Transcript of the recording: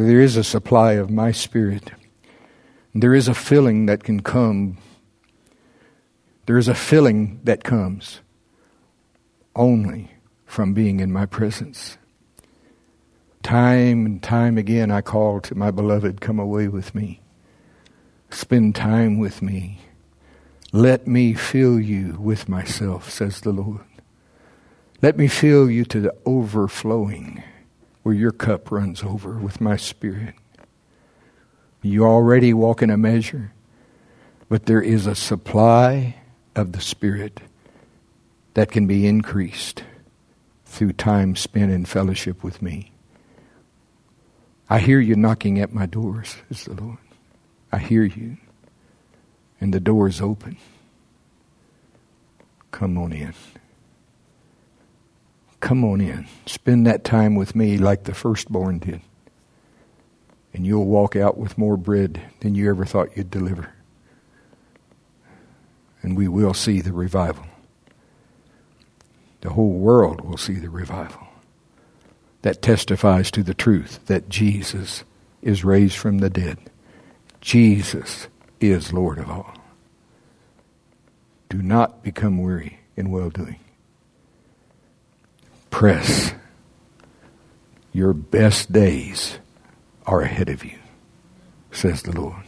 There is a supply of my spirit. There is a filling that can come. There is a filling that comes only from being in my presence. Time and time again, I call to my beloved, come away with me. Spend time with me. Let me fill you with myself, says the Lord. Let me fill you to the overflowing, where your cup runs over with my spirit. You already walk in a measure, but there is a supply of the Spirit that can be increased through time spent in fellowship with me. I hear you knocking at my doors, says the Lord. I hear you. And the door is open. Come on in. Come on in. Spend that time with me like the firstborn did. And you'll walk out with more bread than you ever thought you'd deliver. And we will see the revival. The whole world will see the revival that testifies to the truth that Jesus is raised from the dead. Jesus is Lord of all. Do not become weary in well doing. Press. Your best days are ahead of you, says the Lord.